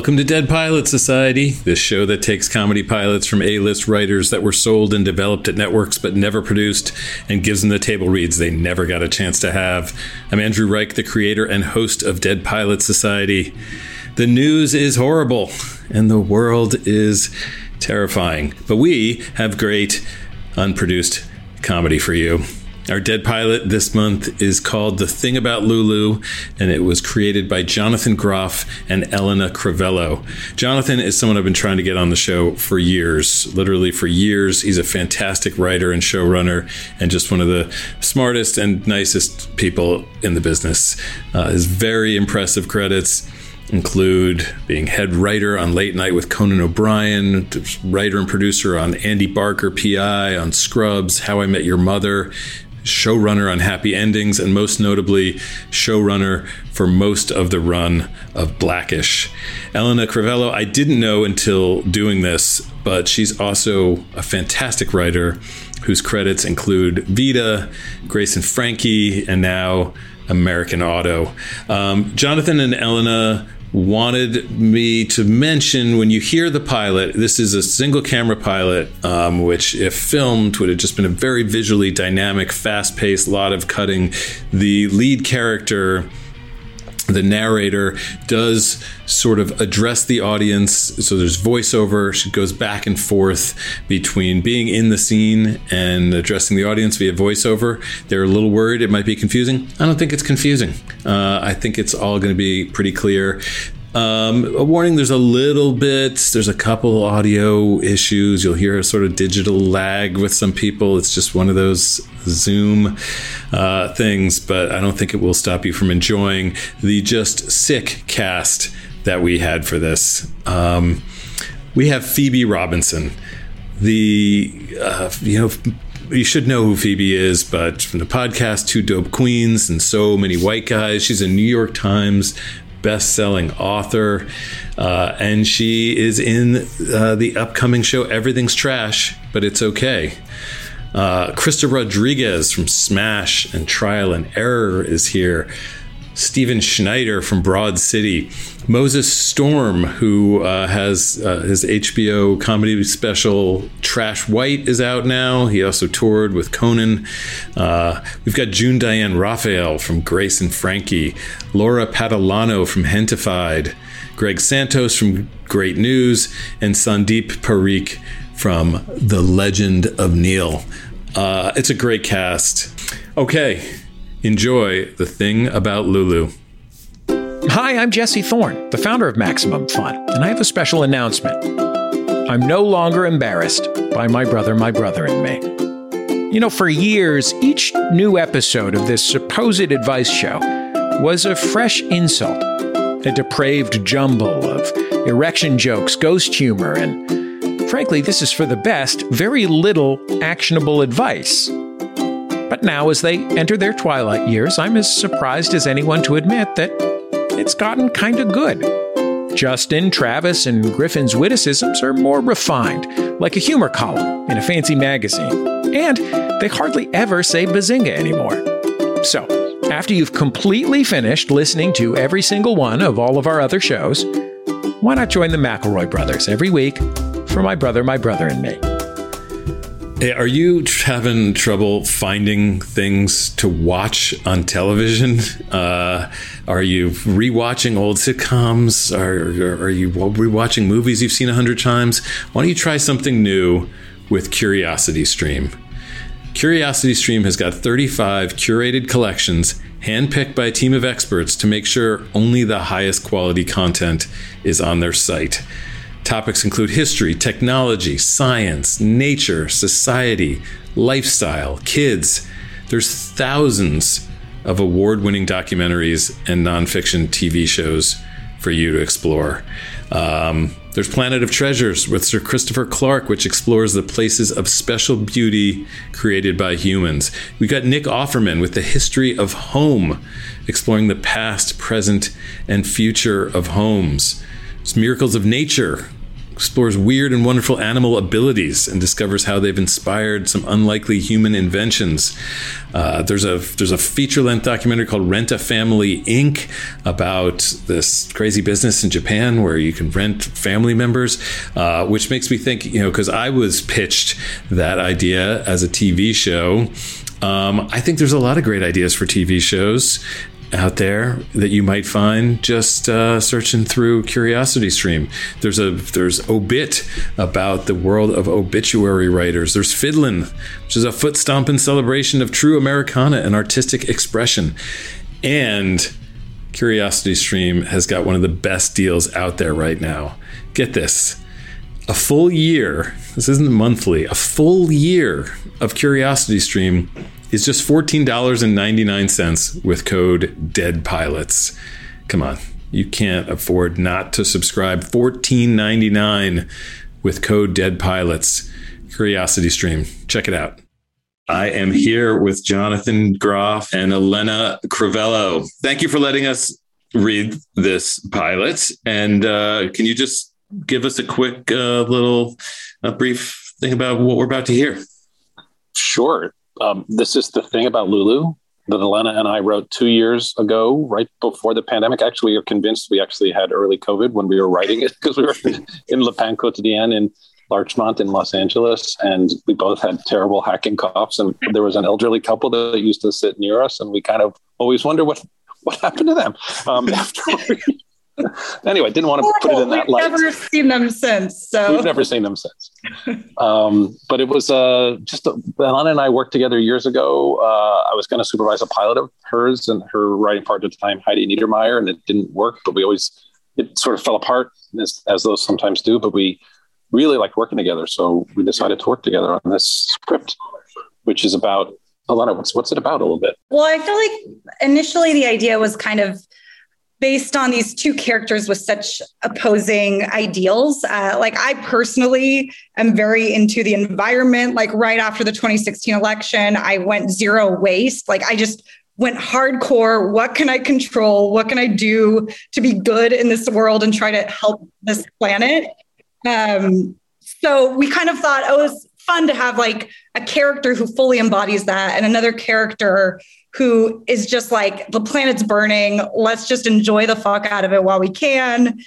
Welcome to Dead Pilot Society, the show that takes comedy pilots from A list writers that were sold and developed at networks but never produced and gives them the table reads they never got a chance to have. I'm Andrew Reich, the creator and host of Dead Pilot Society. The news is horrible and the world is terrifying, but we have great unproduced comedy for you. Our dead pilot this month is called The Thing About Lulu, and it was created by Jonathan Groff and Elena Crivello. Jonathan is someone I've been trying to get on the show for years, literally for years. He's a fantastic writer and showrunner, and just one of the smartest and nicest people in the business. Uh, his very impressive credits include being head writer on Late Night with Conan O'Brien, writer and producer on Andy Barker PI, on Scrubs, How I Met Your Mother, showrunner on Happy Endings, and most notably, showrunner for most of the run of Blackish. Elena Crivello, I didn't know until doing this, but she's also a fantastic writer whose credits include Vida, Grace and Frankie, and now American Auto. Um, Jonathan and Elena wanted me to mention when you hear the pilot, this is a single camera pilot, um, which, if filmed, would have just been a very visually dynamic, fast paced, lot of cutting. The lead character the narrator does sort of address the audience. So there's voiceover. She goes back and forth between being in the scene and addressing the audience via voiceover. They're a little worried it might be confusing. I don't think it's confusing. Uh, I think it's all going to be pretty clear. Um, a warning there's a little bit, there's a couple audio issues. You'll hear a sort of digital lag with some people. It's just one of those Zoom uh, things, but I don't think it will stop you from enjoying the just sick cast that we had for this. Um, we have Phoebe Robinson, the, uh, you know, you should know who Phoebe is, but from the podcast Two Dope Queens and so many white guys, she's a New York Times best-selling author, uh, and she is in uh, the upcoming show Everything's Trash, but it's okay. Uh, Krysta Rodriguez from Smash and Trial and Error is here. Stephen Schneider from Broad City, Moses Storm, who uh, has uh, his HBO comedy special Trash White is out now. He also toured with Conan. Uh, we've got June Diane Raphael from Grace and Frankie, Laura Patalano from Gentefied, Greg Santos from Great News, and Sandeep Parikh from The Legend of Neil. Uh, it's a great cast. Okay, Enjoy the thing about Lulu. Hi, I'm Jesse Thorn, the founder of Maximum Fun, and I have a special announcement. I'm no longer embarrassed by my brother, my brother, and me. You know, for years, each new episode of this supposed advice show was a fresh insult, a depraved jumble of erection jokes, ghost humor, and frankly, this is for the best, very little actionable advice. But now, as they enter their twilight years, I'm as surprised as anyone to admit that it's gotten kind of good. Justin, Travis, and Griffin's witticisms are more refined, like a humor column in a fancy magazine. And they hardly ever say bazinga anymore. So, after you've completely finished listening to every single one of all of our other shows, why not join the McElroy brothers every week for My Brother, My Brother, and Me? Are you having trouble finding things to watch on television? Uh, are you rewatching old sitcoms? Are, are you rewatching movies you've seen a hundred times? Why don't you try something new with Curiosity Stream? Curiosity Stream has got 35 curated collections handpicked by a team of experts to make sure only the highest quality content is on their site. Topics include history, technology, science, nature, society, lifestyle, kids. There's thousands of award winning documentaries and nonfiction TV shows for you to explore. Um, there's Planet of Treasures with Sir Christopher Clark, which explores the places of special beauty created by humans. We got Nick Offerman with the history of home, exploring the past, present, and future of homes. It's Miracles of Nature, explores weird and wonderful animal abilities and discovers how they've inspired some unlikely human inventions. Uh, there's a there's a feature length documentary called Rent a Family Inc. about this crazy business in Japan where you can rent family members, uh, which makes me think you know because I was pitched that idea as a TV show. Um, I think there's a lot of great ideas for TV shows out there that you might find just uh, searching through Curiosity Stream. There's a there's obit about the world of obituary writers. There's Fiddlin', which is a foot stomping celebration of true Americana and artistic expression. And Curiosity Stream has got one of the best deals out there right now. Get this. A full year, this isn't monthly, a full year of Curiosity Stream is just $14.99 with code Dead Pilots. Come on, you can't afford not to subscribe. $14.99 with code Dead Pilots. Curiosity Stream. Check it out. I am here with Jonathan Groff and Elena Crivello. Thank you for letting us read this pilot. And uh, can you just give us a quick uh, little uh, brief thing about what we're about to hear? Sure um, this is the thing about Lulu that Elena and I wrote two years ago, right before the pandemic. Actually, we are convinced we actually had early COVID when we were writing it because we were in Le Pain Quotidien in Larchmont in Los Angeles, and we both had terrible hacking coughs. And there was an elderly couple that used to sit near us, and we kind of always wonder what what happened to them um, after we, anyway, didn't want to put it in that We've light. Never seen them since. So We've never seen them since. Um, but it was uh, just uh, Elena and I worked together years ago. Uh, I was going to supervise a pilot of hers and her writing partner at the time, Heidi Niedermeyer, and it didn't work. But we always it sort of fell apart as, as those sometimes do. But we really liked working together, so we decided to work together on this script, which is about Elena. What's what's it about a little bit? Well, I feel like initially the idea was kind of based on these two characters with such opposing ideals. Uh, like I personally am very into the environment. Like right after the 2016 election, I went zero waste. Like I just went hardcore. What can I control? What can I do to be good in this world and try to help this planet? Um, so we kind of thought, oh, it's fun to have like a character who fully embodies that and another character who is just like the planet's burning. Let's just enjoy the fuck out of it while we can.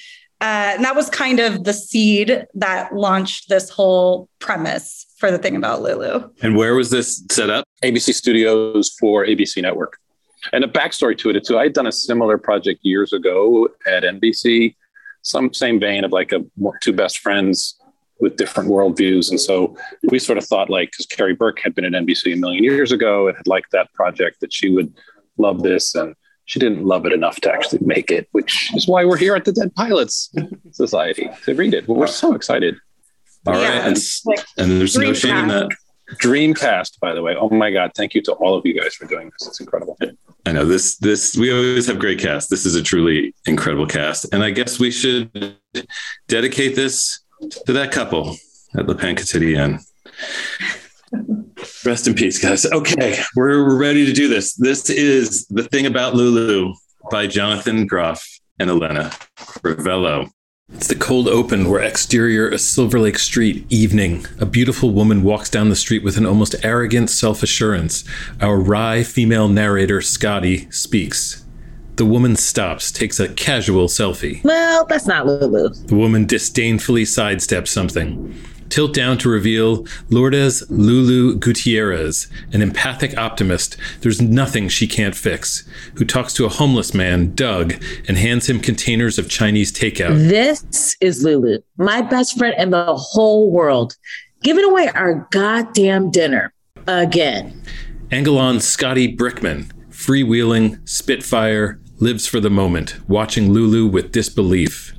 Uh, and that was kind of the seed that launched this whole premise for the thing about Lulu. And where was this set up? ABC Studios for ABC Network. And a backstory to it too. I had done a similar project years ago at NBC, some same vein of like a two best friends with different worldviews. And so we sort of thought like, because Carrie Burke had been at NBC a million years ago and had liked that project, that she would love this. And she didn't love it enough to actually make it, which is why we're here at the Dead Pilots Society to read it. But we're so excited. All Yeah. right, and, and there's no shame in that. Dreamcast, by the way. Oh my God. Thank you to all of you guys for doing this. It's incredible. I know this. This we always have great cast. This is a truly incredible cast, and I guess we should dedicate this to that couple at Le Pain Quotidien. Rest in peace, guys. Okay, we're, we're ready to do this. This is the thing about Lulu by Jonathan Groff and Elena Crivello. It's the cold open where exterior a Silver Lake Street evening. A beautiful woman walks down the street with an almost arrogant self assurance. Our wry female narrator, Scottie, speaks. The woman stops, takes a casual selfie. Well, that's not Lulu. The woman disdainfully sidesteps something. Tilt down to reveal Lourdes Lulu Gutierrez, an empathic optimist. There's nothing she can't fix. Who talks to a homeless man, Doug, and hands him containers of Chinese takeout. This is Lulu, my best friend in the whole world, giving away our goddamn dinner again. Angelon Scottie Brickman, freewheeling, Spitfire, lives for the moment, watching Lulu with disbelief.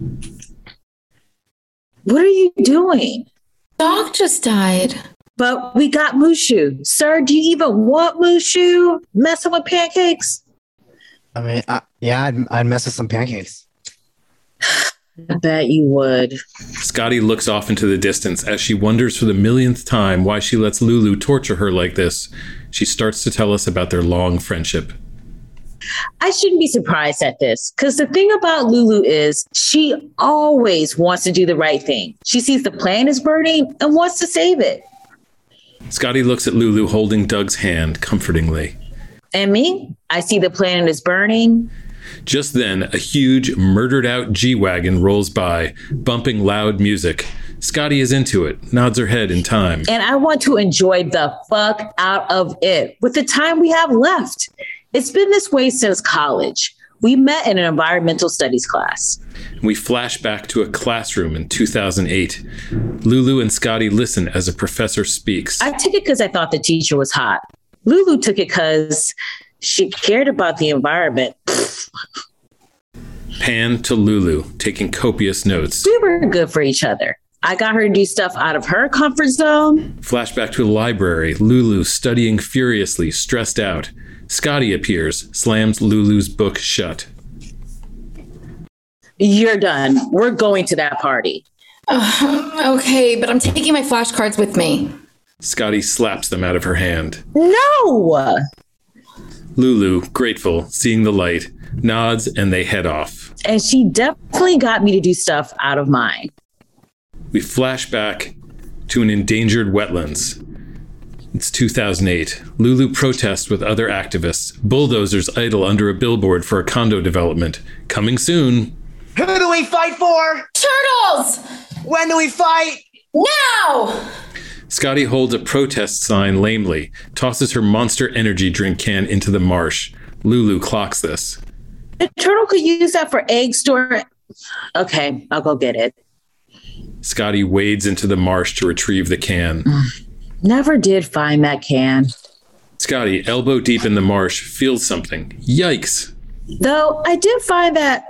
What are you doing? Dog just died. But we got Mushu. Sir, do you even want Mushu? Messing with pancakes? I mean, I, yeah, I'd, I'd mess with some pancakes. I bet you would. Scottie looks off into the distance as she wonders for the millionth time why she lets Lulu torture her like this. She starts to tell us about their long friendship. I shouldn't be surprised at this because the thing about Lulu is she always wants to do the right thing. She sees the plan is burning and wants to save it. Scottie looks at Lulu holding Doug's hand comfortingly. And me, I see the planet is burning. Just then, a huge, murdered out G Wagon rolls by, bumping loud music. Scottie is into it, nods her head in time. And I want to enjoy the fuck out of it with the time we have left. It's been this way since college. We met in an environmental studies class. We flash back to a classroom in 2008. Lulu and Scottie listen as a professor speaks. I took it because I thought the teacher was hot. Lulu took it because she cared about the environment. Pan to Lulu, taking copious notes. We were good for each other. I got her to do stuff out of her comfort zone. Flashback to the library, Lulu studying furiously, stressed out. Scottie appears, slams Lulu's book shut. You're done. We're going to that party. Uh, okay, but I'm taking my flashcards with me. Scottie slaps them out of her hand. No! Lulu, grateful, seeing the light, nods and they head off. And she definitely got me to do stuff out of mine. We flash back to an endangered wetlands. It's 2008. Lulu protests with other activists. Bulldozers idle under a billboard for a condo development. Coming soon. Who do we fight for? Turtles! When do we fight? Now! Scottie holds a protest sign lamely, tosses her monster energy drink can into the marsh. Lulu clocks this. The turtle could use that for egg store. Okay, I'll go get it. Scottie wades into the marsh to retrieve the can. Mm. Never did find that can. Scottie, elbow deep in the marsh, feels something. Yikes. Though I did find that,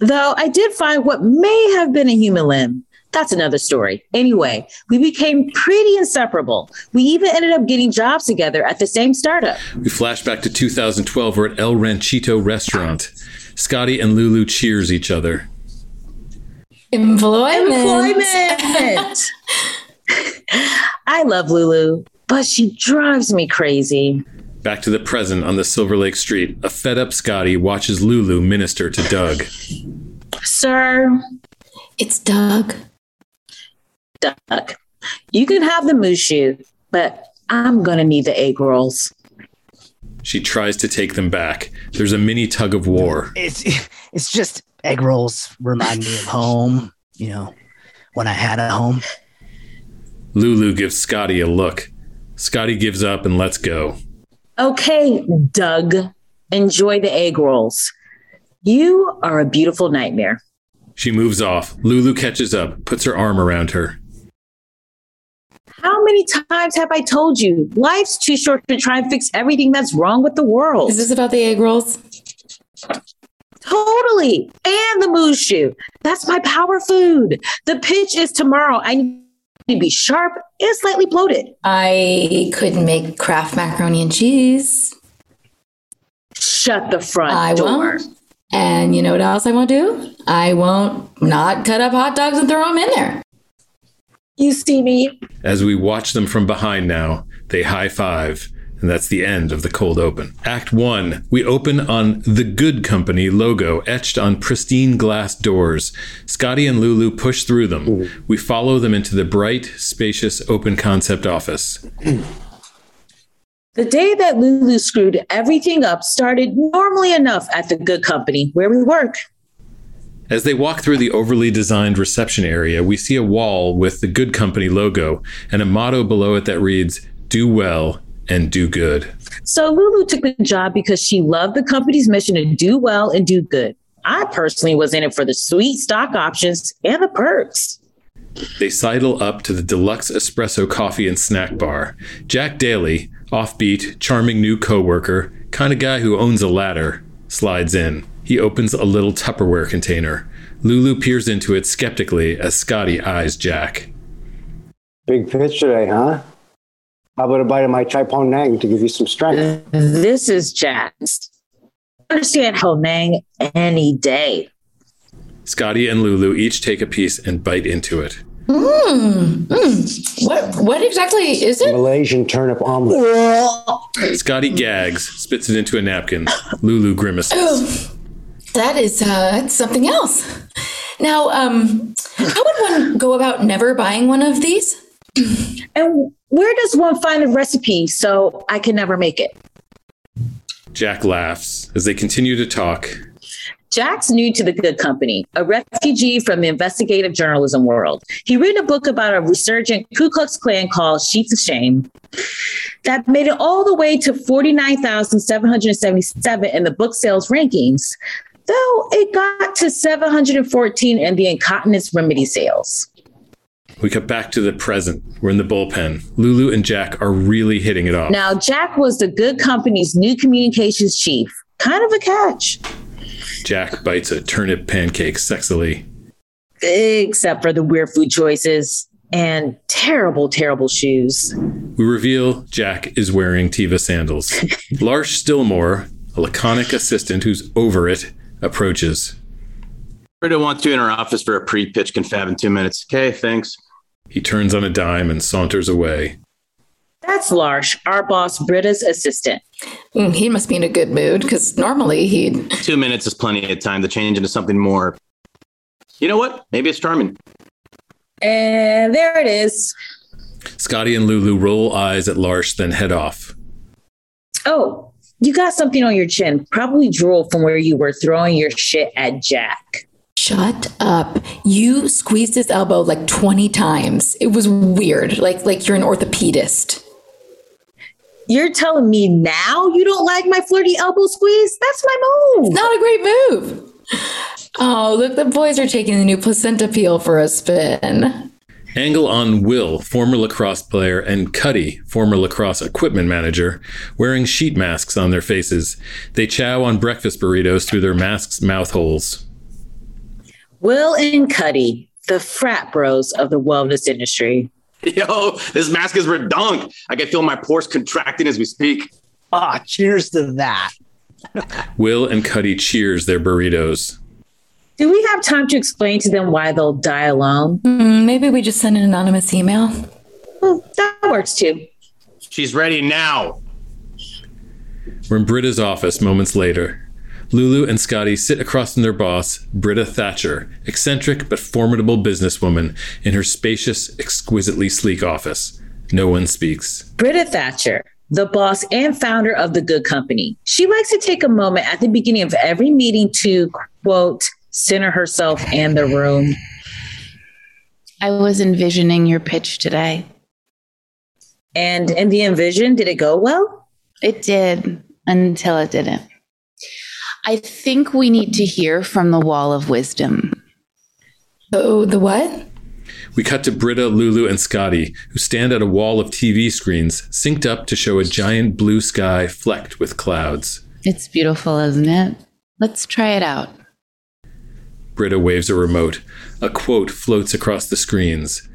though I did find what may have been a human limb. That's another story. Anyway, we became pretty inseparable. We even ended up getting jobs together at the same startup. We flash back to 2012. We're at El Ranchito restaurant. Scottie and Lulu cheers each other. Employment. Employment. I love Lulu, but she drives me crazy. Back to the present on the Silver Lake Street. A fed up Scottie watches Lulu minister to Doug. Sir, It's Doug. Doug, you can have the mushu, but I'm gonna need the egg rolls. She tries to take them back. There's a mini tug of war. It's it's just egg rolls remind me of home. You know, when I had a home. Lulu gives Scottie a look. Scottie gives up and lets go. Okay, Doug, enjoy the egg rolls. You are a beautiful nightmare. She moves off. Lulu catches up, puts her arm around her. How many times have I told you life's too short to try and fix everything that's wrong with the world? Is this about the egg rolls? Totally. And the mushu. That's my power food. The pitch is tomorrow. I need to be sharp and slightly bloated. I couldn't make Kraft macaroni and cheese. Shut the front I door. won't. And you know what else I won't do? I won't not cut up hot dogs and throw them in there. You see me? As we watch them from behind now, they high five. And that's the end of the cold open. Act one, we open on the Good Company logo etched on pristine glass doors. Scottie and Lulu push through them. We follow them into the bright, spacious, open concept office. The day that Lulu screwed everything up started normally enough at the good company where we work. As they walk through the overly designed reception area, we see a wall with the Good Company logo and a motto below it that reads, Do well and do good. So Lulu took the job because she loved the company's mission to do well and do good. I personally was in it for the sweet stock options and the perks. They sidle up to the deluxe espresso coffee and snack bar. Jack Daly, offbeat, charming new coworker, kind of guy who owns a ladder, slides in. He opens a little Tupperware container. Lulu peers into it skeptically as Scottie eyes Jack. Big pitch eh, today, huh? How about a bite of my chai pong nang to give you some strength? This is Jack's. Understand Honang any day. Scottie and Lulu each take a piece and bite into it. Mm, mm. What what exactly is it? Malaysian turnip omelet. Scottie gags, spits it into a napkin. Lulu grimaces. Oh, that is uh, that's something else. Now, um, how would one go about never buying one of these? And where does one find the recipe so I can never make it? Jack laughs as they continue to talk. Jack's new to the good company, a refugee from the investigative journalism world. He read a book about a resurgent Ku Klux Klan called Sheets of Shame that made it all the way to 49,777 in the book sales rankings, though it got to 714 in the incontinence remedy sales. We cut back to the present. We're in the bullpen. Lulu and Jack are really hitting it off. Now, Jack was the good company's new communications chief. Kind of a catch. Jack bites a turnip pancake sexily. Except for the weird food choices and terrible, terrible shoes. We reveal Jack is wearing Teva sandals. Larsh Stillmore, a laconic assistant who's over it, approaches. Britta wants you in her office for a pre-pitch confab in two minutes. Okay, thanks. He turns on a dime and saunters away. That's Larsh, our boss, Britta's assistant. Mm, he must be in a good mood because normally he'd. Two minutes is plenty of time to change into something more. You know what? Maybe it's charming. And there it is. Scottie and Lulu roll eyes at Larsh, then head off. Oh, you got something on your chin. Probably drool from where you were throwing your shit at Jack. Shut up. You squeezed his elbow like 20 times. It was weird. Like like you're an orthopedist. You're telling me now you don't like my flirty elbow squeeze? That's my move. It's not a great move. Oh, look, the boys are taking the new placenta peel for a spin. Angle on Will, former lacrosse player, and Cuddy, former lacrosse equipment manager, wearing sheet masks on their faces. They chow on breakfast burritos through their masks' mouth holes. Will and Cuddy, the frat bros of the wellness industry. Yo, this mask is redunk. I can feel my pores contracting as we speak. Ah, cheers to that. Will and Cuddy cheers their burritos. Do we have time to explain to them why they'll die alone? Mm, maybe we just send an anonymous email. Well, that works too. She's ready now. We're in Britta's office moments later. Lulu and Scottie sit across from their boss, Britta Thatcher, eccentric but formidable businesswoman, in her spacious, exquisitely sleek office. No one speaks. Britta Thatcher, the boss and founder of the good company. She likes to take a moment at the beginning of every meeting to, quote, center herself and the room. I was envisioning your pitch today. And in the envision, did it go well? It did until it didn't. I think we need to hear from the wall of wisdom. Oh, the what? We cut to Britta, Lulu, and Scottie, who stand at a wall of TV screens, synced up to show a giant blue sky flecked with clouds. It's beautiful, isn't it? Let's try it out. Britta waves a remote. A quote floats across the screens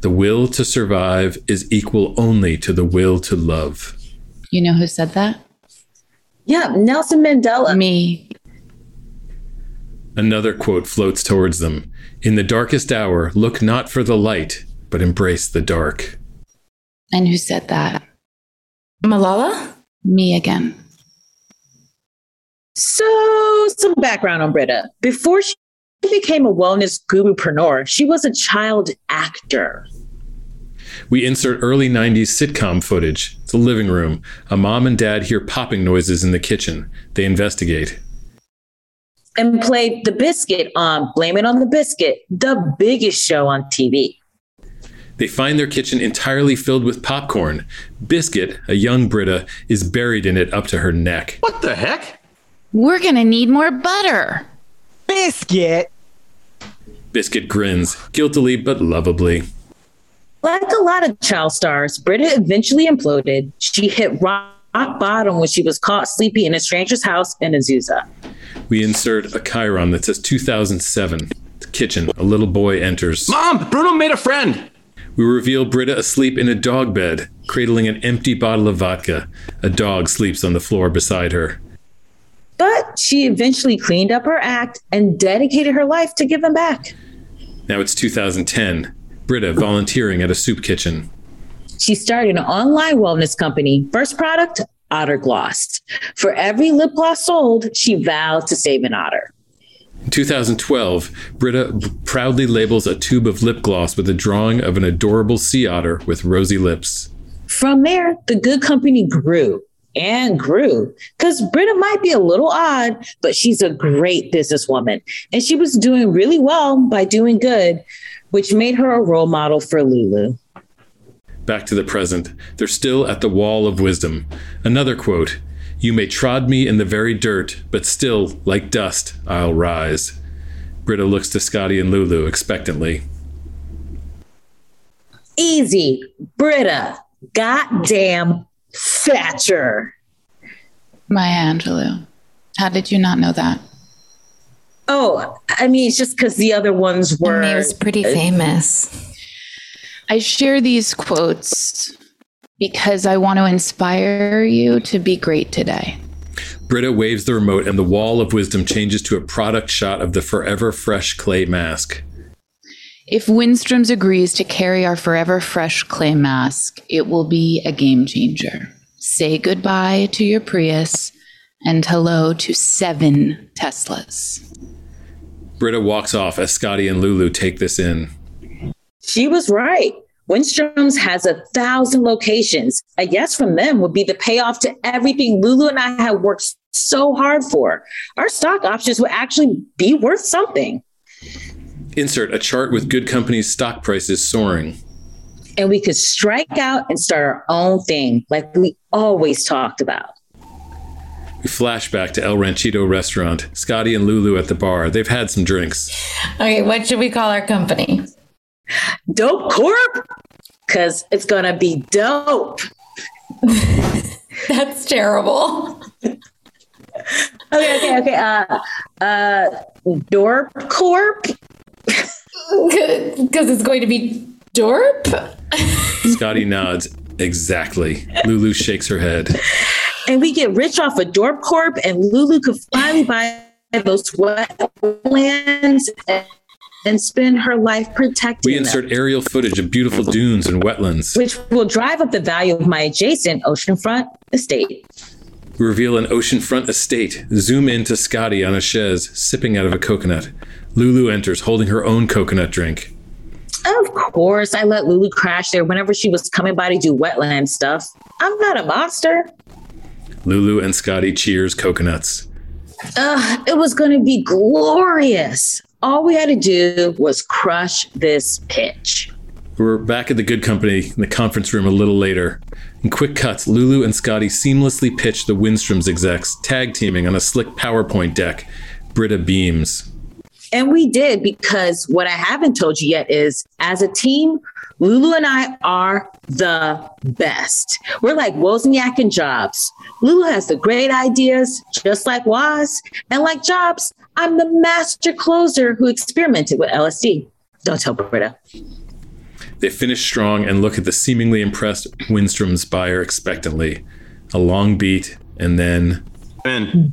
The will to survive is equal only to the will to love. You know who said that? Yeah, Nelson Mandela. Me. Another quote floats towards them In the darkest hour, look not for the light, but embrace the dark. And who said that? Malala? Me again. So, some background on Britta. Before she became a wellness gurupreneur, she was a child actor. We insert early 90s sitcom footage. It's a living room. A mom and dad hear popping noises in the kitchen. They investigate. And played The Biscuit on Blame It on the Biscuit, the biggest show on TV. They find their kitchen entirely filled with popcorn. Biscuit, a young Britta, is buried in it up to her neck. What the heck? We're going to need more butter. Biscuit. Biscuit grins, guiltily but lovably. Like a lot of child stars, Britta eventually imploded. She hit rock bottom when she was caught sleeping in a stranger's house in Azusa. We insert a chyron that says 2007. The kitchen. A little boy enters. Mom, Bruno made a friend. We reveal Britta asleep in a dog bed, cradling an empty bottle of vodka. A dog sleeps on the floor beside her. But she eventually cleaned up her act and dedicated her life to give them back. Now it's 2010. Britta volunteering at a soup kitchen. She started an online wellness company. First product, Otter Gloss. For every lip gloss sold, she vowed to save an otter. In 2012, Britta proudly labels a tube of lip gloss with a drawing of an adorable sea otter with rosy lips. From there, the good company grew and grew because Britta might be a little odd, but she's a great businesswoman. And she was doing really well by doing good, which made her a role model for Lulu. Back to the present. They're still at the wall of wisdom. Another quote You may trod me in the very dirt, but still, like dust, I'll rise. Britta looks to Scottie and Lulu expectantly. Easy, Britta, goddamn Thatcher. Maya Angelou. How did you not know that? Oh, I mean, it's just because the other ones were. He was pretty famous. I share these quotes because I want to inspire you to be great today. Britta waves the remote, and the wall of wisdom changes to a product shot of the forever fresh clay mask. If Winstrom's agrees to carry our forever fresh clay mask, it will be a game changer. Say goodbye to your Prius and hello to seven Teslas. Britta walks off as Scottie and Lulu take this in. She was right. Windstrom's has a thousand locations. A yes from them would be the payoff to everything Lulu and I have worked so hard for. Our stock options would actually be worth something. Insert a chart with good companies' stock prices soaring. And we could strike out and start our own thing like we always talked about. We flash back to El Ranchito restaurant. Scottie and Lulu at the bar. They've had some drinks. Okay, what should we call our company? Dope Corp? Because it's going to be dope. That's terrible. Okay, okay, okay. Uh, uh, Dorp Corp? Because it's going to be Dorp? Scottie nods. Exactly. Lulu shakes her head. And we get rich off of Dorp Corp, and Lulu could finally buy those wetlands and, and spend her life protecting We them, insert aerial footage of beautiful dunes and wetlands. which will drive up the value of my adjacent oceanfront estate. We reveal an oceanfront estate. Zoom in to Scottie on a chaise, sipping out of a coconut. Lulu enters, holding her own coconut drink. Of course, I let Lulu crash there whenever she was coming by to do wetland stuff. I'm not a monster. Lulu and Scottie cheers coconuts. Ugh, it was going to be glorious. All we had to do was crush this pitch. We're back at the good company in the conference room a little later. In quick cuts, Lulu and Scottie seamlessly pitch the Windstroms execs, tag teaming on a slick PowerPoint deck. Britta beams. And we did because what I haven't told you yet is as a team, Lulu and I are the best. We're like Wozniak and Jobs. Lulu has the great ideas, just like Woz. And like Jobs, I'm the master closer who experimented with LSD. Don't tell Britta. They finish strong and look at the seemingly impressed Windstroms buyer expectantly. A long beat, and then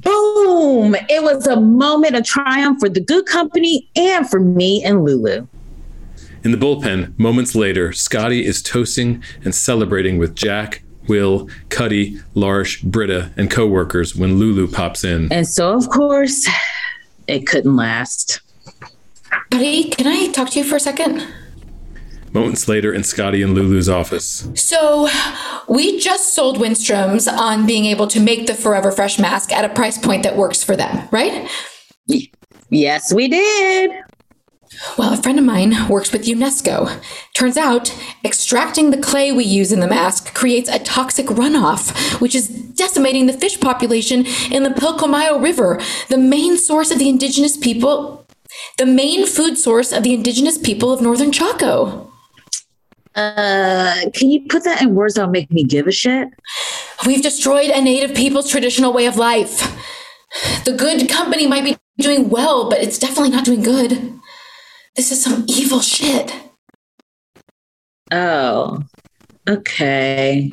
Boom! It was a moment of triumph for the good company and for me and Lulu. in the bullpen, moments later, Scottie is toasting and celebrating with Jack, Will, Cuddy, Larsh, Britta, and coworkers when Lulu pops in. And so, of course, it couldn't last. Buddy, can I talk to you for a second? Moments later, in Scottie and Lulu's office. So, we just sold Winstrom's on being able to make the Forever Fresh mask at a price point that works for them, right? Yes, we did. Well, a friend of mine works with UNESCO. Turns out, extracting the clay we use in the mask creates a toxic runoff, which is decimating the fish population in the Pilcomayo River, the main source of the indigenous people, the main food source of the indigenous people of northern Chaco. Uh, can you put that in words that'll make me give a shit? We've destroyed a native people's traditional way of life. The good company might be doing well, but it's definitely not doing good. This is some evil shit. Oh, okay.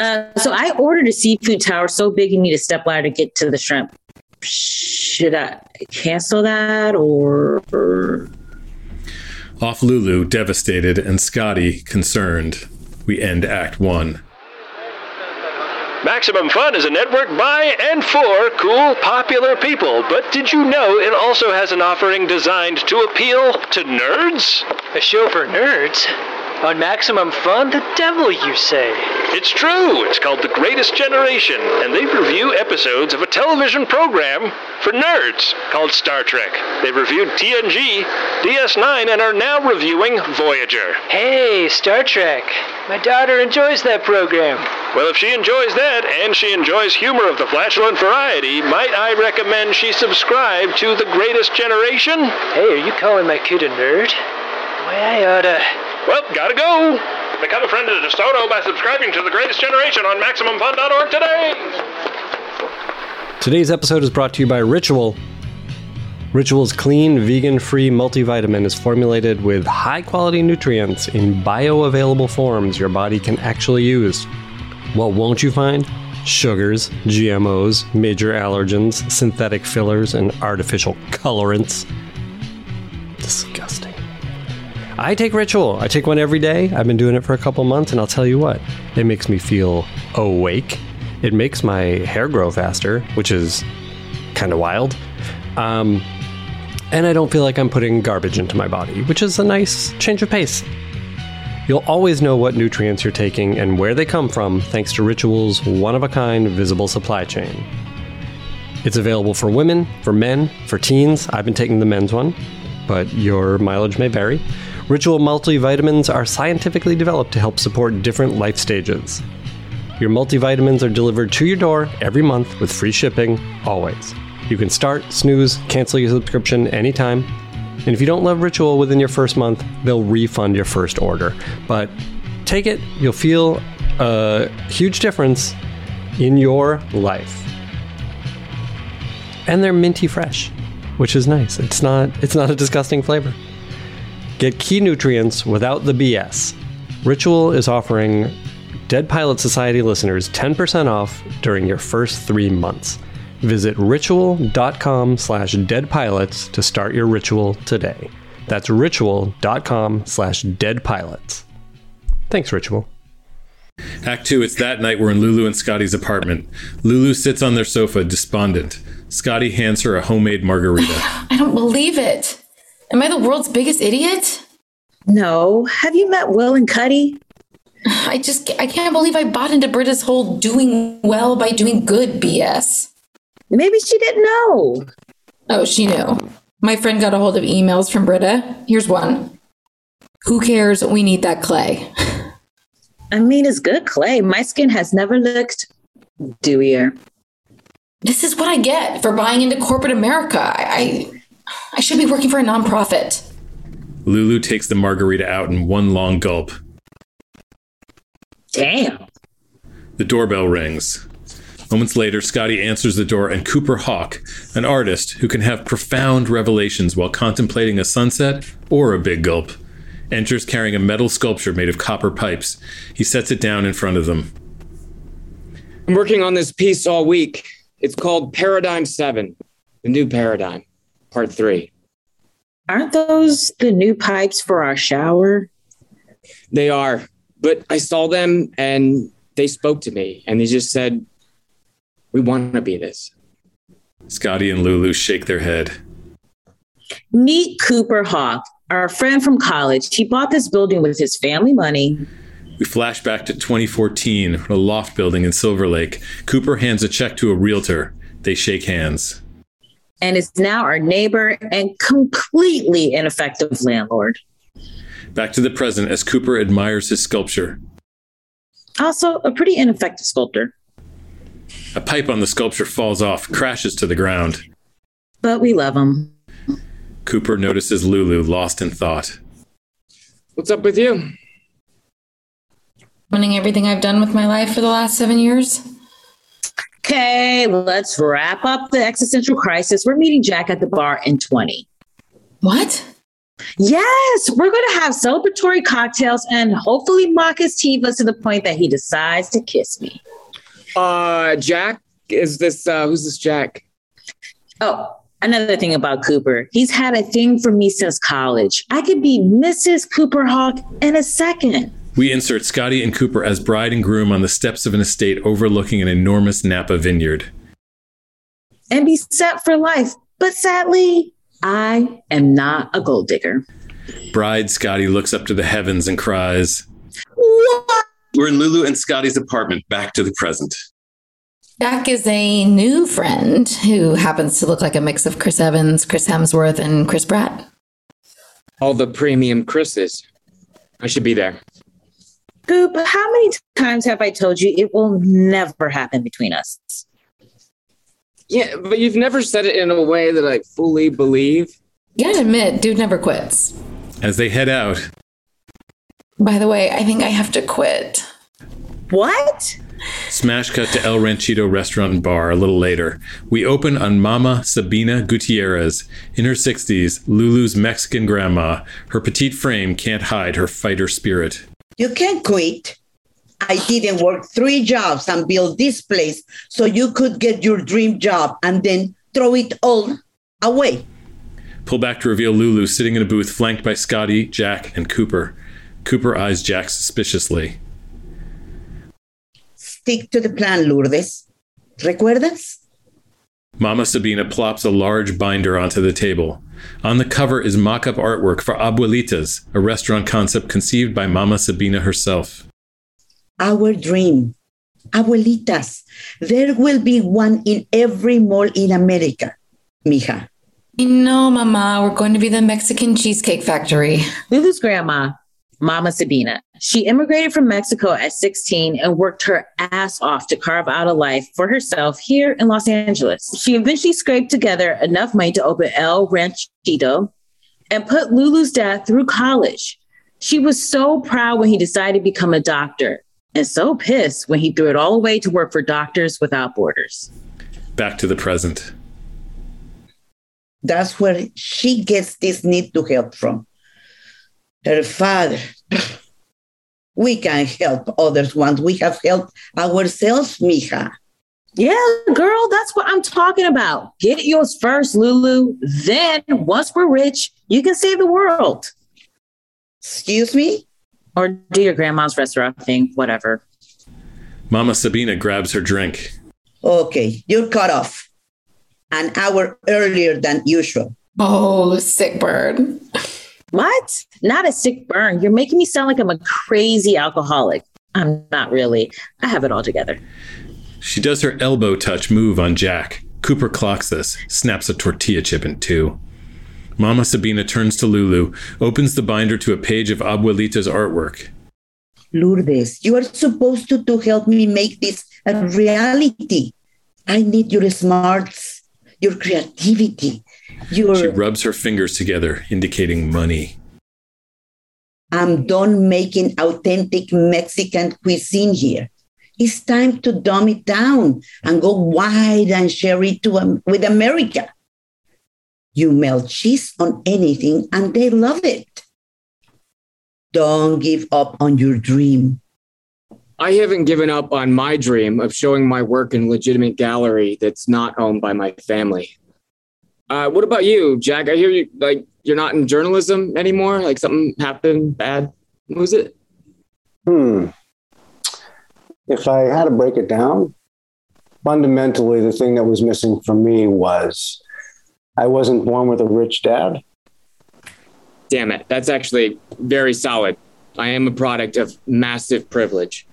Uh, so I ordered a seafood tower so big you need a step ladder to get to the shrimp. Should I cancel that or? or- Off Lulu, devastated, and Scottie, concerned. We end Act 1. Maximum Fun is a network by and for cool, popular people. But did you know it also has an offering designed to appeal to nerds? A show for nerds? On Maximum Fun? The devil, you say? It's true. It's called The Greatest Generation, and they review episodes of a television program for nerds called Star Trek. They've reviewed TNG, DS9, and are now reviewing Voyager. Hey, Star Trek. My daughter enjoys that program. Well, if she enjoys that and she enjoys humor of the flatulent variety, might I recommend she subscribe to The Greatest Generation? Hey, are you calling my kid a nerd? Boy, I oughta. Well, gotta go. Become a friend of DeSoto by subscribing to The Greatest Generation on MaximumFun.org today. Today's episode is brought to you by Ritual. Ritual's clean, vegan free multivitamin is formulated with high quality nutrients in bioavailable forms your body can actually use. What won't you find? Sugars, GMOs, major allergens, synthetic fillers, and artificial colorants. Disgusting. I take Ritual. I take one every day. I've been doing it for a couple months, and I'll tell you what, it makes me feel awake. It makes my hair grow faster, which is kind of wild. Um, and I don't feel like I'm putting garbage into my body, which is a nice change of pace. You'll always know what nutrients you're taking and where they come from thanks to Ritual's one of a kind visible supply chain. It's available for women, for men, for teens. I've been taking the men's one, but your mileage may vary. Ritual multivitamins are scientifically developed to help support different life stages. Your multivitamins are delivered to your door every month with free shipping, always. You can start, snooze, cancel your subscription anytime. And if you don't love Ritual within your first month, they'll refund your first order. But take it, you'll feel a huge difference in your life. And they're minty fresh, which is nice. It's not it's not a disgusting flavor. Get key nutrients without the BS. Ritual is offering Dead Pilot Society listeners 10% off during your first 3 months. Visit ritual.com slash deadpilots to start your ritual today. That's ritual.com slash deadpilots. Thanks, Ritual. Act 2, it's that night we're in Lulu and Scottie's apartment. Lulu sits on their sofa, despondent. Scottie hands her a homemade margarita. I don't believe it. Am I the world's biggest idiot? No. Have you met Will and Cuddy? I just I can't believe I bought into Britta's whole doing well by doing good BS. Maybe she didn't know. Oh, she knew. My friend got a hold of emails from Britta. Here's one. Who cares? We need that clay. I mean, it's good clay. My skin has never looked dewier. This is what I get for buying into corporate America. I I, I should be working for a nonprofit. Lulu takes the margarita out in one long gulp. Damn. The doorbell rings. Moments later, Scottie answers the door, and Cooper Hawk, an artist who can have profound revelations while contemplating a sunset or a big gulp, enters carrying a metal sculpture made of copper pipes. He sets it down in front of them. I'm working on this piece all week. It's called Paradigm 7, the new paradigm, part three. Aren't those the new pipes for our shower? They are, but I saw them and they spoke to me and they just said, We want to be this. Scottie and Lulu shake their head. Meet Cooper Hawk, our friend from college. He bought this building with his family money. We flash back to 2014, a loft building in Silver Lake. Cooper hands a check to a realtor. They shake hands. And is now our neighbor and completely ineffective landlord. Back to the present as Cooper admires his sculpture. Also, a pretty ineffective sculptor. A pipe on the sculpture falls off, crashes to the ground. But we love him. Cooper notices Lulu lost in thought. What's up with you? Running everything I've done with my life for the last seven years. Okay, let's wrap up the existential crisis. We're meeting Jack at the bar in 20. What? Yes, we're going to have celebratory cocktails and hopefully mock his Tevas to the point that he decides to kiss me. Uh, Jack, is this, uh, who's this Jack? Oh, Another thing about Cooper, he's had a thing for me since college. I could be Mrs. Cooper Hawk in a second. We insert Scottie and Cooper as bride and groom on the steps of an estate overlooking an enormous Napa vineyard. And be set for life. But sadly, I am not a gold digger. Bride Scottie looks up to the heavens and cries, What? We're in Lulu and Scottie's apartment, back to the present. Jack is a new friend who happens to look like a mix of Chris Evans, Chris Hemsworth, and Chris Pratt. All the premium Chris's. I should be there. Coop, how many times have I told you it will never happen between us? Yeah, but you've never said it in a way that I fully believe. You gotta admit, dude never quits. As they head out, By the way, I think I have to quit. What? smash cut to El Ranchito restaurant and bar a little later. We open on Mama Sabina Gutierrez. In her 60s, Lulu's Mexican grandma. Her petite frame can't hide her fighter spirit. You can't quit. I didn't work three jobs and build this place so you could get your dream job and then throw it all away. Pull back to reveal Lulu sitting in a booth flanked by Scottie, Jack, and Cooper. Cooper eyes Jack suspiciously. Stick to the plan, Lourdes. ¿Recuerdas? Mama Sabina plops a large binder onto the table. On the cover is mock up artwork for Abuelitas, a restaurant concept conceived by Mama Sabina herself. Our dream. Abuelitas. There will be one in every mall in America, mija. No, Mama, we're going to be the Mexican Cheesecake Factory. Lulu's grandma, Mama Sabina, she immigrated from Mexico at 16 and worked her ass off to carve out a life for herself here in Los Angeles. She eventually scraped together enough money to open El Ranchito and put Lulu's dad through college. She was so proud when he decided to become a doctor and so pissed when he threw it all away to work for Doctors Without Borders. Back to the present. That's where she gets this need to help from. Her father. We can help others once we have helped ourselves, mija. Yeah, girl, that's what I'm talking about. Get yours first, Lulu. Then, once we're rich, you can save the world. Excuse me? Or do your grandma's restaurant thing, whatever. Mama Sabina grabs her drink. Okay, you're cut off. An hour earlier than usual. Oh, sick bird. What? Not a sick burn. You're making me sound like I'm a crazy alcoholic. I'm not really. I have it all together. She does her elbow touch move on Jack. Cooper clocks this, snaps a tortilla chip in two. Mama Sabina turns to Lulu, opens the binder to a page of Abuelita's artwork. Lourdes, you are supposed to, to help me make this a reality. I need your smarts, your creativity, your. She rubs her fingers together, indicating money. I'm done making authentic Mexican cuisine here. It's time to dumb it down and go wide and share it to, um, with America. You melt cheese on anything and they love it. Don't give up on your dream. I haven't given up on my dream of showing my work in a legitimate gallery that's not owned by my family. Uh, what about you, Jack? I hear you like you're not in journalism anymore. Like something happened bad. What was it? Hmm. If I had to break it down, fundamentally, the thing that was missing for me was I wasn't born with a rich dad. Damn it. That's actually very solid. I am a product of massive privilege.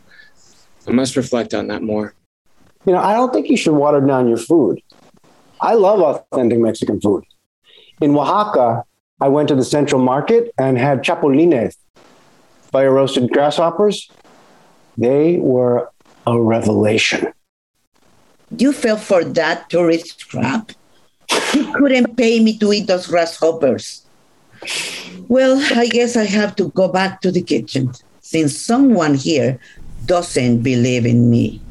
I must reflect on that more. You know, I don't think you should water down your food. I love authentic Mexican food. In Oaxaca, I went to the central market and had chapulines, fire roasted grasshoppers. They were a revelation. You fell for that tourist trap. You couldn't pay me to eat those grasshoppers. Well, I guess I have to go back to the kitchen since someone here doesn't believe in me.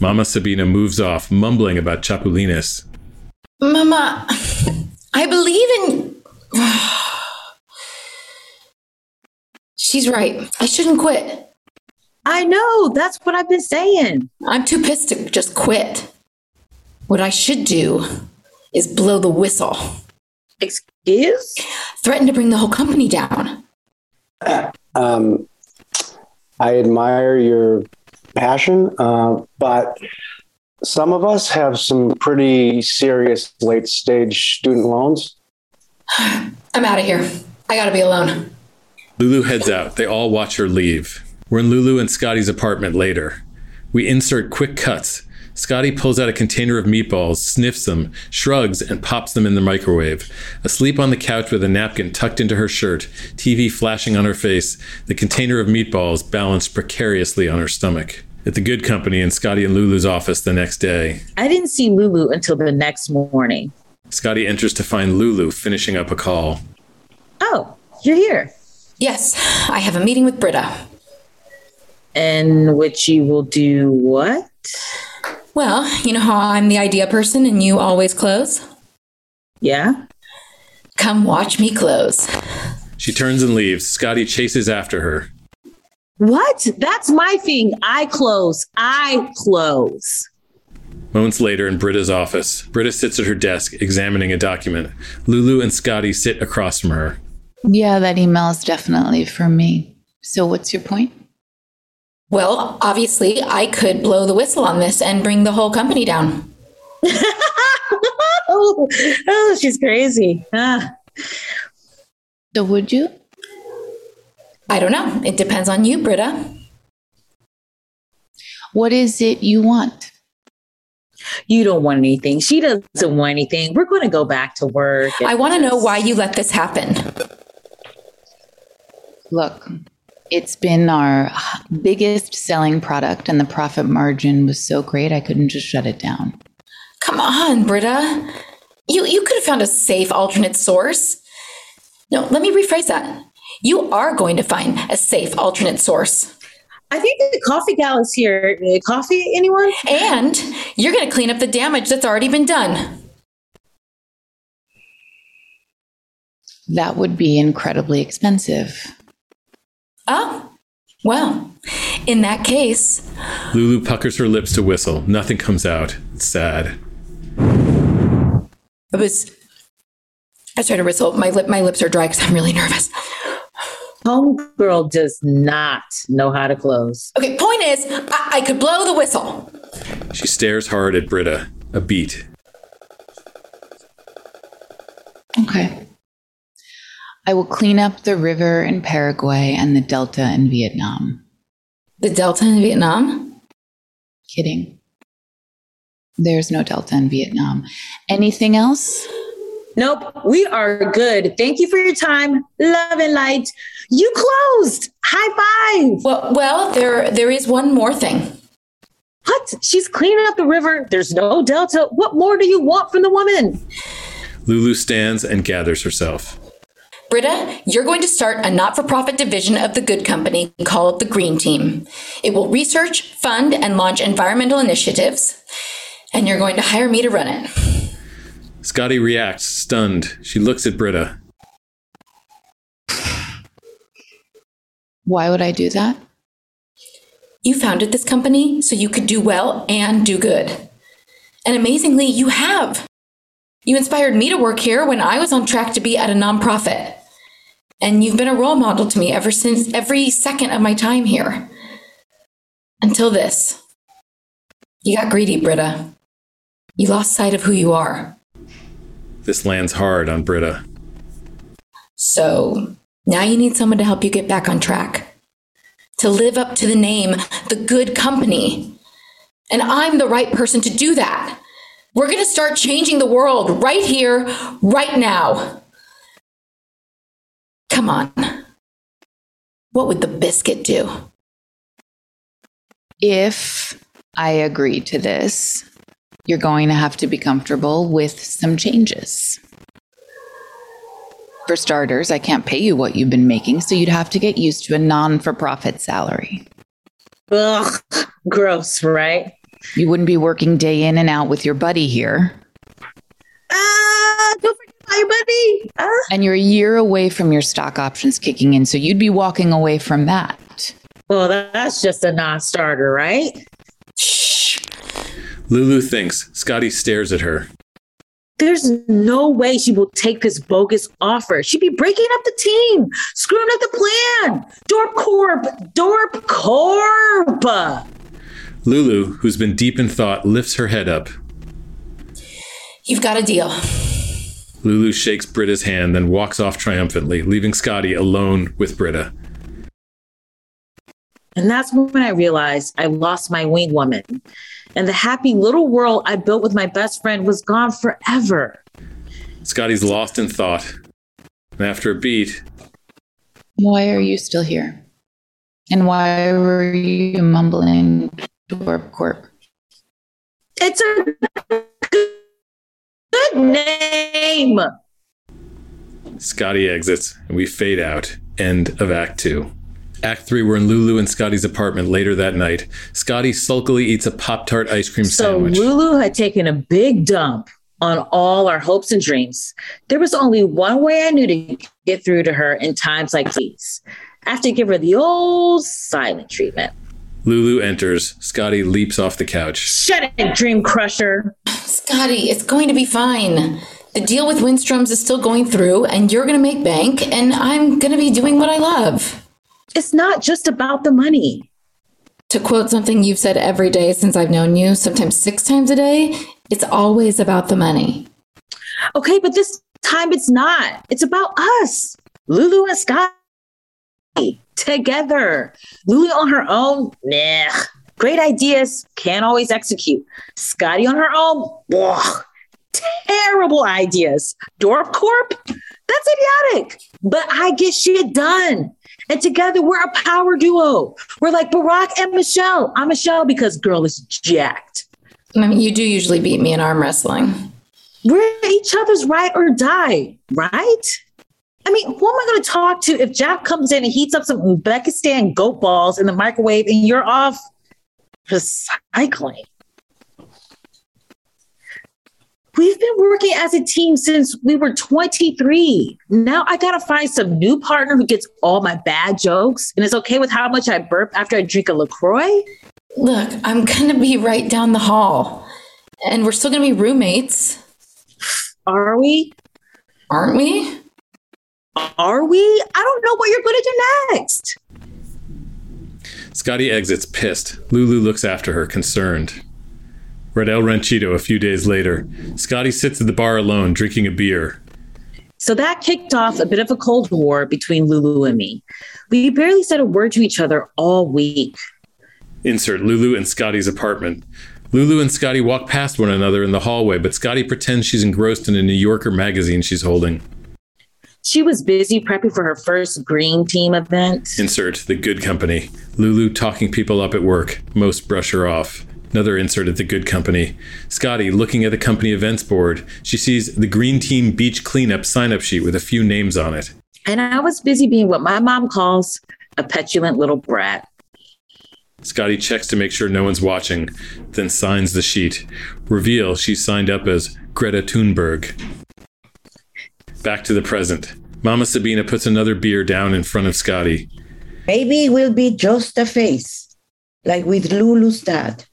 Mama Sabina moves off, mumbling about chapulines. Mama, I believe in. She's right. I shouldn't quit. I know. That's what I've been saying. I'm too pissed to just quit. What I should do is blow the whistle. Excuse? Threaten to bring the whole company down. Um, I admire your passion, uh, but some of us have some pretty serious late stage student loans. I'm out of here. I gotta be alone. Lulu heads out. They all watch her leave. We're in Lulu and Scottie's apartment later. We insert quick cuts. Scottie pulls out a container of meatballs, sniffs them, shrugs, and pops them in the microwave. Asleep on the couch with a napkin tucked into her shirt, TV flashing on her face, the container of meatballs balanced precariously on her stomach. At the good company in Scottie and Lulu's office the next day, I didn't see Lulu until the next morning. Scottie enters to find Lulu finishing up a call. Oh, you're here. Yes, I have a meeting with Britta. And which you will do what? Well, you know how I'm the idea person and you always close? Yeah. Come watch me close. She turns and leaves. Scottie chases after her. What? That's my thing. I close. I close. Moments later, in Britta's office, Britta sits at her desk examining a document. Lulu and Scottie sit across from her. Yeah, that email is definitely for me. So, what's your point? Well, obviously, I could blow the whistle on this and bring the whole company down. oh, oh, she's crazy. Ah. So, would you? I don't know. It depends on you, Britta. What is it you want? You don't want anything. She doesn't want anything. We're going to go back to work. I want to know why you let this happen. Look, it's been our biggest selling product, and the profit margin was so great, I couldn't just shut it down. Come on, Britta. You, you could have found a safe alternate source. No, let me rephrase that. You are going to find a safe alternate source. I think the coffee gal is here. Coffee, anyone? And you're going to clean up the damage that's already been done. That would be incredibly expensive. Oh, well, in that case, Lulu puckers her lips to whistle. Nothing comes out. It's sad. it was. I tried to whistle. My lip, my lips are dry because I'm really nervous. Homegirl does not know how to close. Okay, point is, I, I could blow the whistle. She stares hard at Britta. A beat. Okay. I will clean up the river in Paraguay and the delta in Vietnam. The delta in Vietnam? Kidding. There's no delta in Vietnam. Anything else? Nope, we are good. Thank you for your time. Love and light. You closed. High five. Well, well, there there is one more thing. What? She's cleaning up the river. There's no delta. What more do you want from the woman? Lulu stands and gathers herself. Britta, you're going to start a not for profit division of the Good Company called the Green Team. It will research, fund, and launch environmental initiatives, and you're going to hire me to run it. Scottie reacts, stunned. She looks at Britta. Why would I do that? You founded this company so you could do well and do good. And amazingly, you have. You inspired me to work here when I was on track to be at a nonprofit. And you've been a role model to me ever since every second of my time here. Until this. You got greedy, Britta. You lost sight of who you are. This lands hard on Britta. So now you need someone to help you get back on track. To live up to the name, the good company. And I'm the right person to do that. We're going to start changing the world right here, right now. Come on. What would the biscuit do? If I agree to this, you're going to have to be comfortable with some changes. For starters, I can't pay you what you've been making, so you'd have to get used to a non for profit salary. Ugh, gross, right? You wouldn't be working day in and out with your buddy here. Ah, don't forget my buddy. Ah. And you're a year away from your stock options kicking in, so you'd be walking away from that. Well, that's just a non starter, right? Lulu thinks. Scottie stares at her. There's no way she will take this bogus offer. She'd be breaking up the team, screwing up the plan. Dorp Corp, Dorp Corp. Lulu, who's been deep in thought, lifts her head up. You've got a deal. Lulu shakes Britta's hand, then walks off triumphantly, leaving Scottie alone with Britta. And that's when I realized I lost my wing woman. And the happy little world I built with my best friend was gone forever. Scottie's lost in thought. And after a beat, Why are you still here? And why were you mumbling Dorp Corp? It's a good name. Scottie exits, and we fade out. End of Act Two. Act Three, we're in Lulu and Scottie's apartment later that night. Scottie sulkily eats a Pop Tart ice cream So sandwich. Lulu had taken a big dump on all our hopes and dreams. There was only one way I knew to get through to her in times like these. I have to give her the old silent treatment. Lulu enters. Scottie leaps off the couch. Shut it, Dream Crusher. Scottie, it's going to be fine. The deal with Windstroms is still going through, and you're going to make bank, and I'm going to be doing what I love. It's not just about the money. To quote something you've said every day since I've known you, sometimes six times a day, it's always about the money. Okay, but this time it's not. It's about us. Lulu and Scottie together. Lulu on her own, nah. Great ideas, can't always execute. Scottie on her own, ugh. terrible ideas. Dorp Corp, that's idiotic. But I get shit done. And together we're a power duo. We're like Barack and Michelle. I'm Michelle because girl is jacked. I mean, you do usually beat me in arm wrestling. We're each other's right or die, right? I mean, who am I going to talk to if Jack comes in and heats up some Uzbekistan goat balls in the microwave and you're off recycling? We've been working as a team since we were 23. Now I got to find some new partner who gets all my bad jokes and is okay with how much I burp after I drink a LaCroix. Look, I'm going to be right down the hall, and we're still going to be roommates. Are we? Aren't we? Are we? I don't know what you're going to do next. Scottie exits, pissed. Lulu looks after her, concerned. At El Ranchito a few days later. Scottie sits at the bar alone, drinking a beer. So that kicked off a bit of a cold war between Lulu and me. We barely said a word to each other all week. Insert Lulu and Scottie's apartment. Lulu and Scottie walk past one another in the hallway, but Scottie pretends she's engrossed in a New Yorker magazine she's holding. She was busy prepping for her first green team event. Insert the good company. Lulu talking people up at work. Most brush her off. Another insert of the good company. Scottie looking at the company events board. She sees the Green Team Beach Cleanup sign up sheet with a few names on it. And I was busy being what my mom calls a petulant little brat. Scottie checks to make sure no one's watching, then signs the sheet. Reveal she signed up as Greta Thunberg. Back to the present. Mama Sabina puts another beer down in front of Scottie. Maybe it will be just a face, like with Lulu's dad.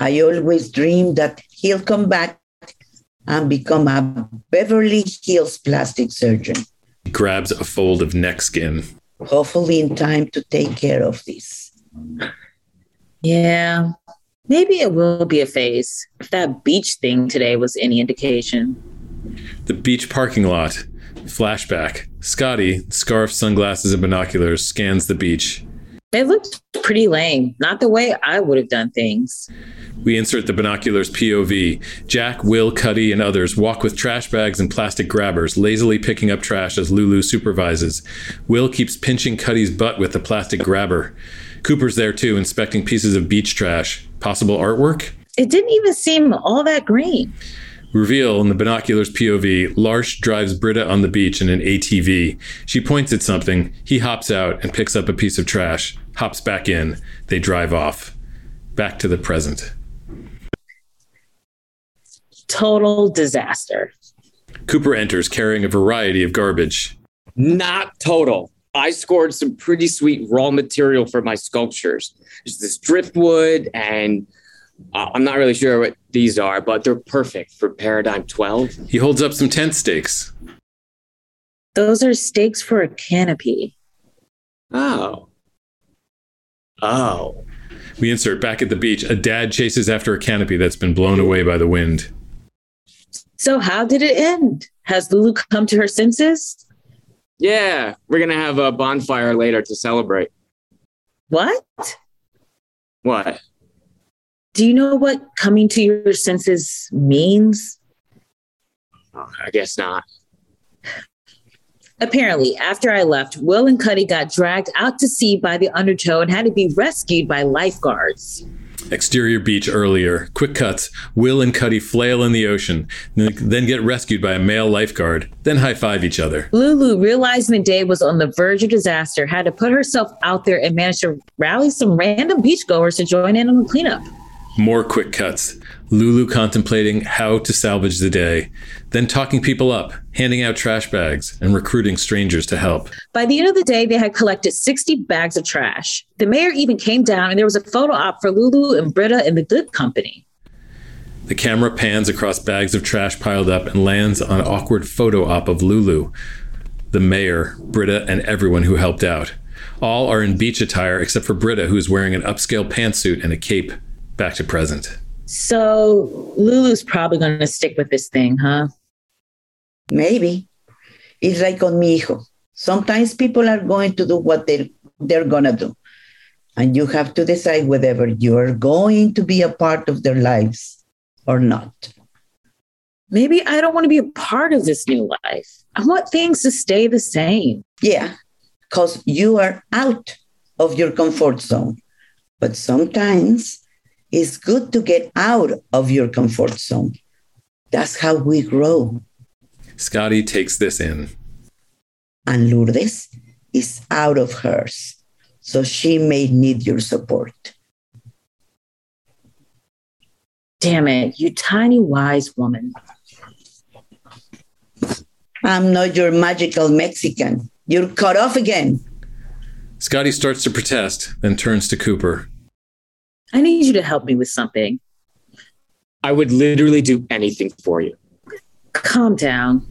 I always dream that he'll come back and become a Beverly Hills plastic surgeon, He grabs a fold of neck skin. hopefully in time to take care of this. Yeah, maybe it will be a phase if that beach thing today was any indication. The beach parking lot. Flashback. Scottie, scarf, sunglasses, and binoculars, scans the beach. It looked pretty lame, not the way I would have done things. We insert the binoculars POV. Jack, Will, Cuddy, and others walk with trash bags and plastic grabbers, lazily picking up trash as Lulu supervises. Will keeps pinching Cuddy's butt with the plastic grabber. Cooper's there too, inspecting pieces of beach trash. Possible artwork? It didn't even seem all that green. Reveal in the binoculars POV, Larsh drives Britta on the beach in an ATV. She points at something. He hops out and picks up a piece of trash, hops back in. They drive off. Back to the present. Total disaster. Cooper enters carrying a variety of garbage. Not total. I scored some pretty sweet raw material for my sculptures. There's this driftwood and Uh, I'm not really sure what these are, but they're perfect for Paradigm 12. He holds up some tent stakes. Those are stakes for a canopy. Oh. Oh. We insert back at the beach. A dad chases after a canopy that's been blown away by the wind. So, how did it end? Has Lulu come to her senses? Yeah, we're going to have a bonfire later to celebrate. What? What? Do you know what coming to your senses means? Oh, I guess not. Apparently, after I left, Will and Cuddy got dragged out to sea by the undertow and had to be rescued by lifeguards. Exterior beach earlier. Quick cuts. Will and Cuddy flail in the ocean, then get rescued by a male lifeguard, then high five each other. Lulu, realizing the day was on the verge of disaster, had to put herself out there and managed to rally some random beachgoers to join in on the cleanup. More quick cuts. Lulu contemplating how to salvage the day, then talking people up, handing out trash bags, and recruiting strangers to help. By the end of the day, they had collected 60 bags of trash. The mayor even came down, and there was a photo op for Lulu and Britta and the good company. The camera pans across bags of trash piled up and lands on an awkward photo op of Lulu, the mayor, Britta, and everyone who helped out. All are in beach attire except for Britta, who is wearing an upscale pantsuit and a cape. Back to present. So Lulu's probably going to stick with this thing, huh? Maybe. It's like con mi hijo. Sometimes people are going to do what they're, they're going to do. And you have to decide whether you're going to be a part of their lives or not. Maybe I don't want to be a part of this new life. I want things to stay the same. Yeah, because you are out of your comfort zone. But sometimes it's good to get out of your comfort zone. That's how we grow. Scottie takes this in. And Lourdes is out of hers. So she may need your support. Damn it, you tiny wise woman. I'm not your magical Mexican. You're cut off again. Scottie starts to protest, then turns to Cooper. I need you to help me with something. I would literally do anything for you. Calm down.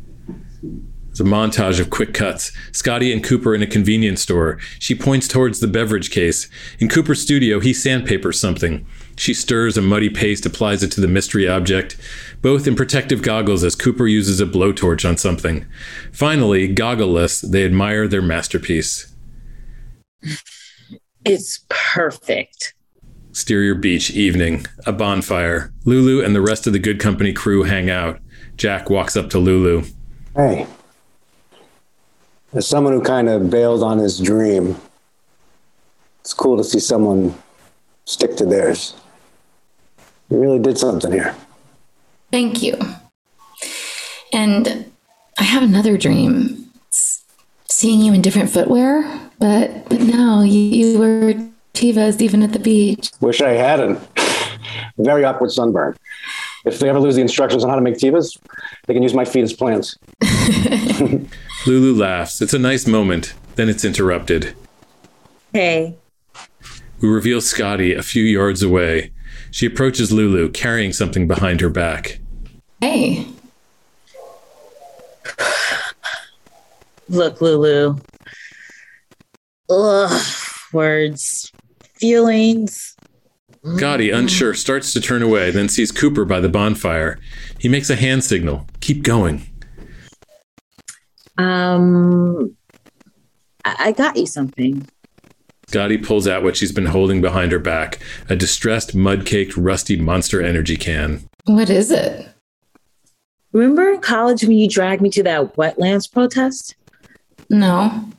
It's a montage of quick cuts. Scottie and Cooper in a convenience store. She points towards the beverage case. In Cooper's studio, he sandpapers something. She stirs a muddy paste, applies it to the mystery object, both in protective goggles as Cooper uses a blowtorch on something. Finally, goggleless, they admire their masterpiece. It's perfect. Exterior beach, evening, a bonfire. Lulu and the rest of the good company crew hang out. Jack walks up to Lulu. Hey, as someone who kind of bailed on his dream, it's cool to see someone stick to theirs. You really did something here. Thank you. And I have another dream. It's seeing you in different footwear, but but now you, you were Tevas even at the beach. Wish I hadn't. Very awkward sunburn. If they ever lose the instructions on how to make Tevas, they can use my feet as plants. Lulu laughs. It's a nice moment. Then it's interrupted. Hey. We reveal Scottie a few yards away. She approaches Lulu, carrying something behind her back. Hey. Look, Lulu. Ugh, words, feelings. Scottie, unsure, starts to turn away, then sees Cooper by the bonfire. He makes a hand signal. Keep going. Um, I, I got you something. Scottie pulls out what she's been holding behind her back a distressed, mud caked, rusty monster energy can. What is it? Remember in college when you dragged me to that wetlands protest? No.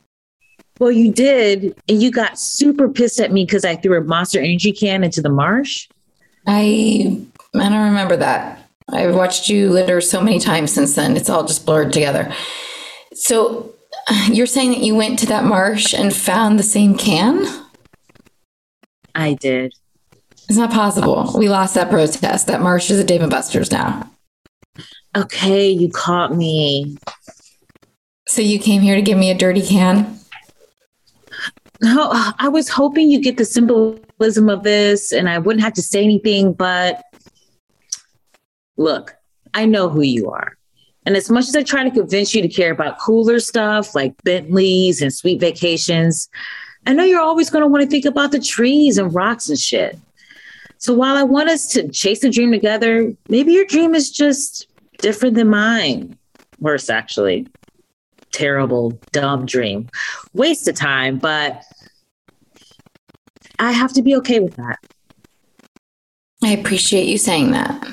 Well, you did, and you got super pissed at me because I threw a monster energy can into the marsh. I I don't remember that. I've watched you litter so many times since then. It's all just blurred together. So you're saying that you went to that marsh and found the same can? I did. It's not possible. We lost that protest. That marsh is a Dave and Buster's now. Okay, you caught me. So you came here to give me a dirty can? No, I was hoping you get the symbolism of this and I wouldn't have to say anything, but look, I know who you are. And as much as I try to convince you to care about cooler stuff like Bentleys and sweet vacations, I know you're always going to want to think about the trees and rocks and shit. So while I want us to chase a dream together, maybe your dream is just different than mine. Worse, actually. Terrible, dumb dream. Waste of time, but I have to be okay with that. I appreciate you saying that.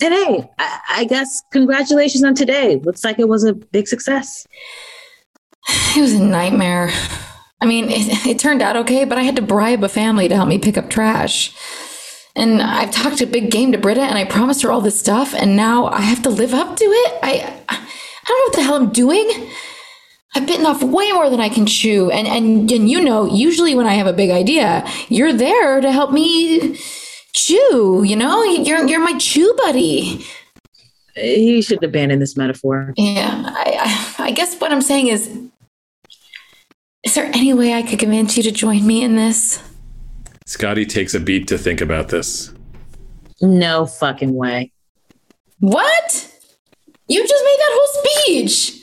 And hey, I, I guess congratulations on today. Looks like it was a big success. It was a nightmare. I mean, it, it turned out okay, but I had to bribe a family to help me pick up trash. And I've talked a big game to Britta, and I promised her all this stuff, and now I have to live up to it. I, I don't know what the hell I'm doing. I've bitten off way more than I can chew, and and and you know, usually when I have a big idea, you're there to help me chew. You know, you're you're my chew buddy. You should abandon this metaphor. Yeah, I, I I guess what I'm saying is, is there any way I could convince you to join me in this? Scottie takes a beat to think about this. No fucking way. What? You just made that whole speech.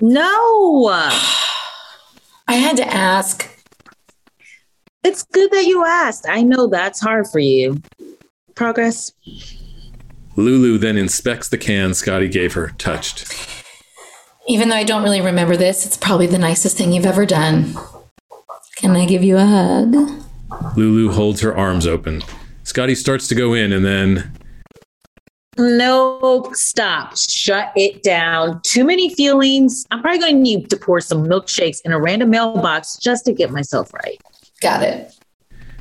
No. I had to ask. It's good that you asked. I know that's hard for you. Progress. Lulu then inspects the can Scottie gave her, touched. Even though I don't really remember this, it's probably the nicest thing you've ever done. Can I give you a hug? Lulu holds her arms open. Scottie starts to go in and then No, stop. Shut it down. Too many feelings. I'm probably going to need to pour some milkshakes in a random mailbox just to get myself right. Got it.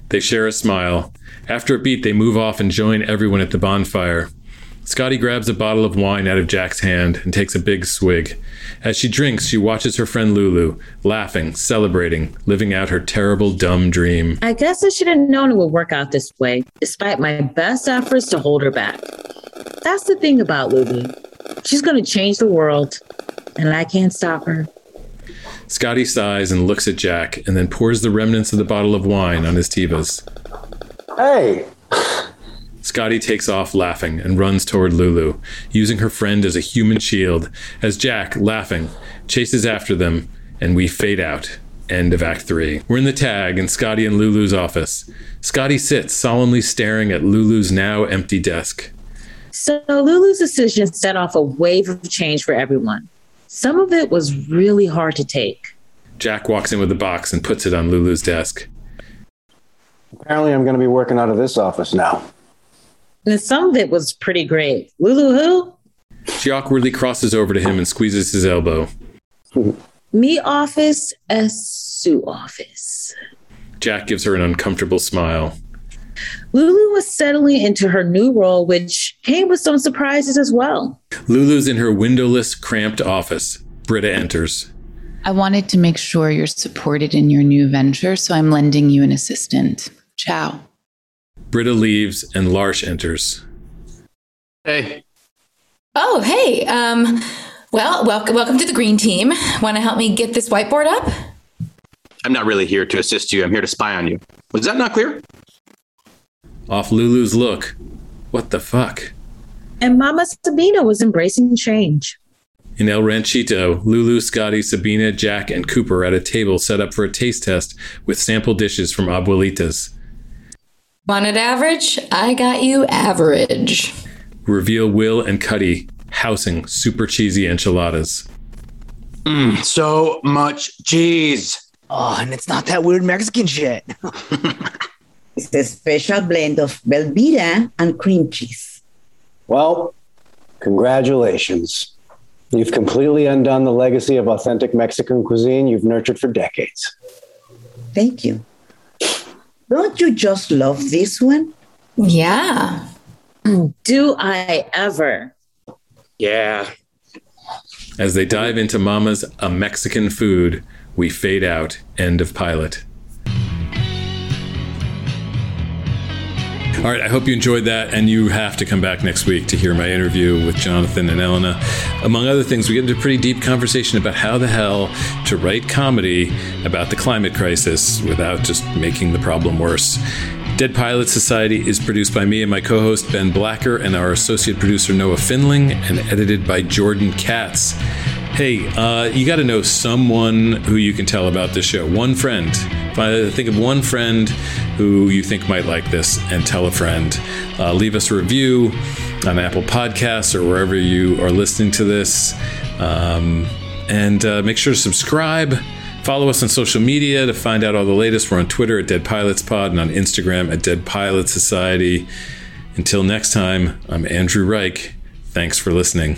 they share a smile. After a beat, they move off and join everyone at the bonfire. Scottie grabs a bottle of wine out of Jack's hand and takes a big swig. As she drinks, she watches her friend Lulu, laughing, celebrating, living out her terrible, dumb dream. I guess I should have known it would work out this way, despite my best efforts to hold her back. That's the thing about Lulu. She's going to change the world, and I can't stop her. Scottie sighs and looks at Jack and then pours the remnants of the bottle of wine on his Tevas. Hey, Scottie takes off laughing and runs toward Lulu, using her friend as a human shield, as Jack, laughing, chases after them, and we fade out. End of Act 3. We're in the tag in Scottie and Lulu's office. Scottie sits solemnly staring at Lulu's now empty desk. So Lulu's decision set off a wave of change for everyone. Some of it was really hard to take. Jack walks in with a box and puts it on Lulu's desk. apparently I'm going to be working out of this office now. And some of it was pretty great. Lulu who? She awkwardly crosses over to him and squeezes his elbow. Me office, S Sue office. Jack gives her an uncomfortable smile. Lulu was settling into her new role, which came with some surprises as well. Lulu's in her windowless, cramped office. Britta enters. I wanted to make sure you're supported in your new venture, so I'm lending you an assistant. Ciao. Britta leaves and Larsh enters. Hey, Oh, hey. Um, well, welcome, welcome to the green team. Want to help me get this whiteboard up? I'm not really here to assist you. I'm here to spy on you. Was that not clear? Off Lulu's look. What the fuck? And Mama Sabina was embracing change. In El Ranchito, Lulu, Scottie, Sabina, Jack, and Cooper at a table set up for a taste test with sample dishes from Abuelitas. Want it average? I got you average. Reveal Will and Cuddy housing super cheesy enchiladas. Mm, so much cheese. Oh, and it's not that weird Mexican shit. It's a special blend of Velveeta and cream cheese. Well, congratulations. You've completely undone the legacy of authentic Mexican cuisine you've nurtured for decades. Thank you. Don't you just love this one? Yeah. Do I ever? Yeah. As they dive into Mama's A Mexican Food, we fade out. End of pilot. All right, I hope you enjoyed that, and you have to come back next week to hear my interview with Jonathan and Elena. Among other things, we get into a pretty deep conversation about how the hell to write comedy about the climate crisis without just making the problem worse. Dead Pilot Society is produced by me and my co host Ben Blacker, and our associate producer Noah Finling, and edited by Jordan Katz. Hey, uh, you got to know someone who you can tell about this show. One friend. Think of one friend who you think might like this and tell a friend. Uh, leave us a review on Apple Podcasts or wherever you are listening to this. Um, and uh, make sure to subscribe. Follow us on social media to find out all the latest. We're on Twitter at Dead Pilots Pod and on Instagram at Dead Pilot Society. Until next time, I'm Andrew Reich. Thanks for listening.